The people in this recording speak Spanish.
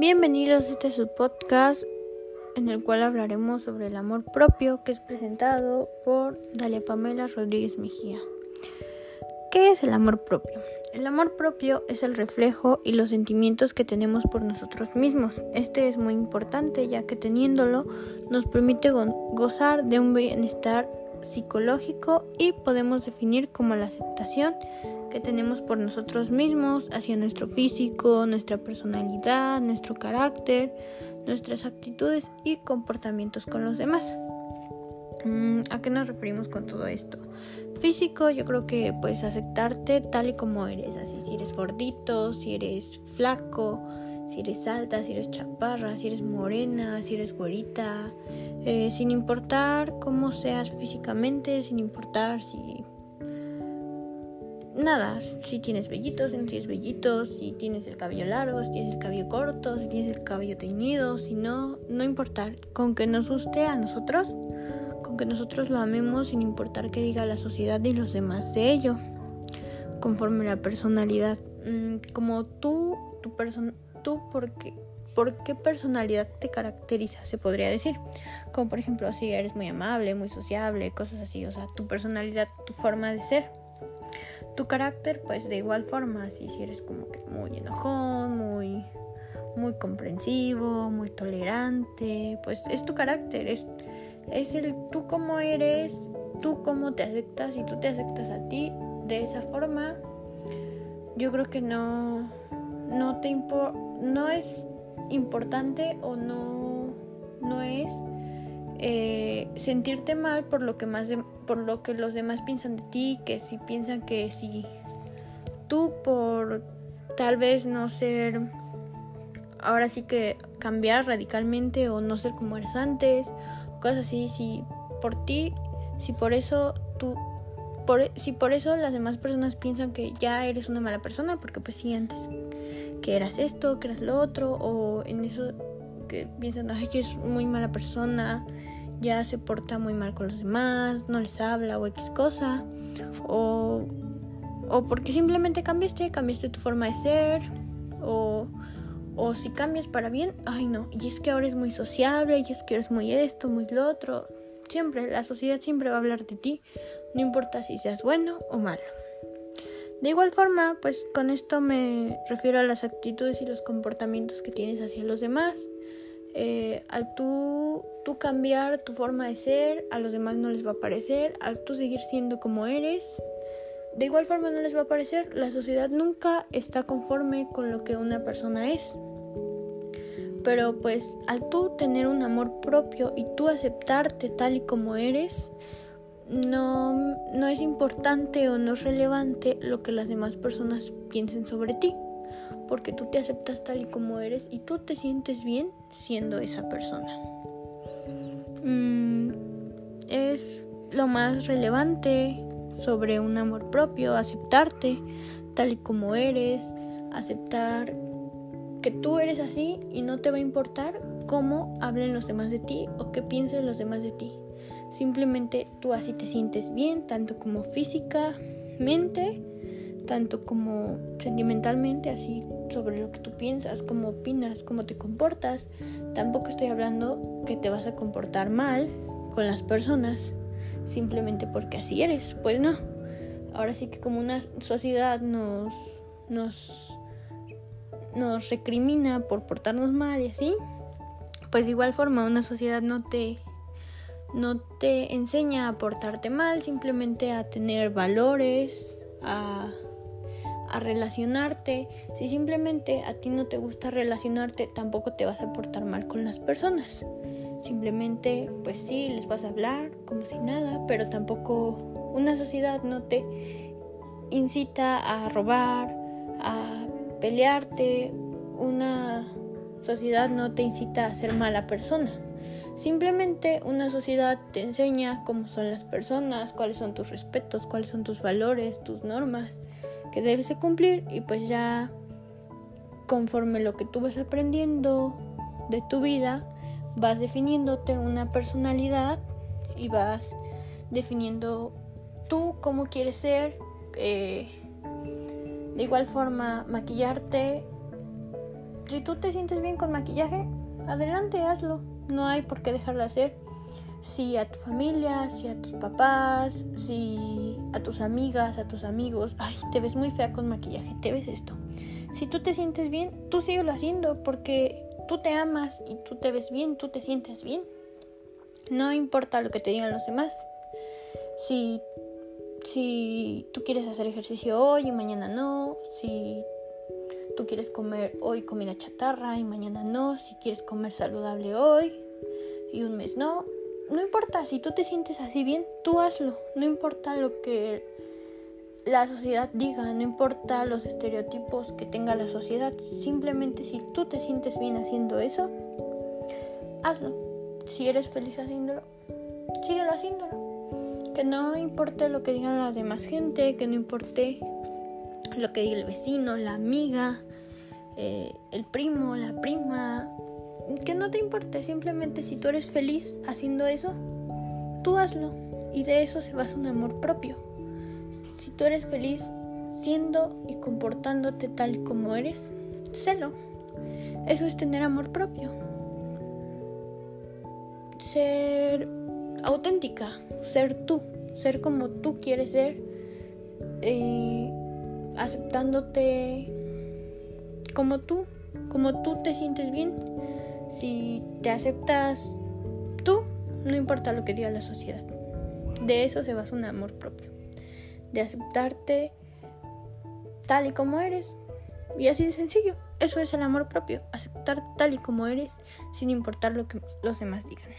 Bienvenidos a este su podcast en el cual hablaremos sobre el amor propio que es presentado por Dalia Pamela Rodríguez Mejía. ¿Qué es el amor propio? El amor propio es el reflejo y los sentimientos que tenemos por nosotros mismos. Este es muy importante ya que teniéndolo nos permite gozar de un bienestar psicológico y podemos definir como la aceptación que tenemos por nosotros mismos, hacia nuestro físico, nuestra personalidad, nuestro carácter, nuestras actitudes y comportamientos con los demás. Mm, ¿A qué nos referimos con todo esto? Físico, yo creo que puedes aceptarte tal y como eres, así si eres gordito, si eres flaco, si eres alta, si eres chaparra, si eres morena, si eres güerita, eh, sin importar cómo seas físicamente, sin importar si... Nada, si tienes vellitos, si no tienes vellitos, si tienes el cabello largo, si tienes el cabello corto, si tienes el cabello teñido, si no, no importar, con que nos guste a nosotros, con que nosotros lo amemos sin importar qué diga la sociedad y los demás de ello, conforme la personalidad, mm, como tú, tu persona, tú porque por qué personalidad te caracteriza, se podría decir. Como por ejemplo, si eres muy amable, muy sociable, cosas así, o sea, tu personalidad, tu forma de ser. Tu carácter, pues de igual forma, si eres como que muy enojón, muy muy comprensivo, muy tolerante, pues es tu carácter, es es el tú como eres, tú cómo te aceptas y tú te aceptas a ti de esa forma. Yo creo que no no te no es importante o no, no es eh, sentirte mal por lo que más por lo que los demás piensan de ti, que si piensan que si tú por tal vez no ser ahora sí que cambiar radicalmente o no ser como eres antes, cosas así, si por ti, si por eso tú por, si por eso las demás personas piensan que ya eres una mala persona, porque pues sí, antes que eras esto, que eras lo otro, o en eso que piensan, ay, que es muy mala persona, ya se porta muy mal con los demás, no les habla o X cosa, o, o porque simplemente cambiaste, cambiaste tu forma de ser, o, o si cambias para bien, ay no, y es que ahora es muy sociable, y es que eres muy esto, muy lo otro, siempre, la sociedad siempre va a hablar de ti, no importa si seas bueno o malo. De igual forma, pues con esto me refiero a las actitudes y los comportamientos que tienes hacia los demás. Eh, al tú, tú cambiar tu forma de ser, a los demás no les va a parecer. Al tú seguir siendo como eres, de igual forma no les va a parecer. La sociedad nunca está conforme con lo que una persona es. Pero pues al tú tener un amor propio y tú aceptarte tal y como eres, no, no es importante o no es relevante lo que las demás personas piensen sobre ti, porque tú te aceptas tal y como eres y tú te sientes bien siendo esa persona. Mm, es lo más relevante sobre un amor propio, aceptarte tal y como eres, aceptar que tú eres así y no te va a importar cómo hablen los demás de ti o qué piensen los demás de ti. Simplemente tú así te sientes bien, tanto como físicamente, tanto como sentimentalmente, así sobre lo que tú piensas, cómo opinas, cómo te comportas. Tampoco estoy hablando que te vas a comportar mal con las personas, simplemente porque así eres. Pues no. Ahora sí que como una sociedad nos, nos, nos recrimina por portarnos mal y así, pues de igual forma una sociedad no te no te enseña a portarte mal, simplemente a tener valores, a, relacionarte. Si simplemente a ti no te gusta relacionarte, tampoco te vas a portar mal con las personas. Simplemente, pues sí, les vas a hablar como si nada, pero tampoco una sociedad no te incita a robar, a pelearte. Una sociedad no te incita a ser mala persona. Simplemente una sociedad te enseña cómo son las personas, cuáles son tus respetos, cuáles son tus valores, tus normas que debes de cumplir y pues ya conforme lo que tú vas aprendiendo de tu vida, vas definiéndote una personalidad y vas definiendo tú cómo quieres ser. Eh, de igual forma, maquillarte Si tú te sientes bien con maquillaje, adelante, hazlo. No hay por qué dejarlo de hacer. Si a tu familia, si a tus papás, si a tus amigas, a tus amigos, ay, te ves muy fea con maquillaje, te ves esto. Si tú te sientes bien, tú síguelo haciendo porque tú te amas y tú te ves bien, tú te sientes bien. No importa lo que te digan los demás. Si, si tú quieres hacer ejercicio hoy y mañana no, si tú quieres comer hoy comida chatarra y mañana no, si quieres comer saludable hoy y un mes no, no importa, si tú te sientes así bien, tú hazlo, no importa lo que la sociedad diga, no importa los estereotipos que tenga la sociedad, simplemente si tú te sientes bien haciendo eso, hazlo. Si eres feliz haciéndolo, síguelo haciéndolo. Que no importe lo que digan la demás gente, que no importe lo que diga el vecino, la amiga, eh, el primo, la prima, que no te importe, simplemente si tú eres feliz haciendo eso, tú hazlo y de eso se basa un amor propio. Si tú eres feliz siendo y comportándote tal como eres, sélo. Eso es tener amor propio. Ser auténtica, ser tú, ser como tú quieres ser, eh, aceptándote como tú, como tú te sientes bien. Si te aceptas tú, no importa lo que diga la sociedad. De eso se basa un amor propio de aceptarte tal y como eres. Y así de sencillo. Eso es el amor propio, aceptar tal y como eres sin importar lo que los demás digan.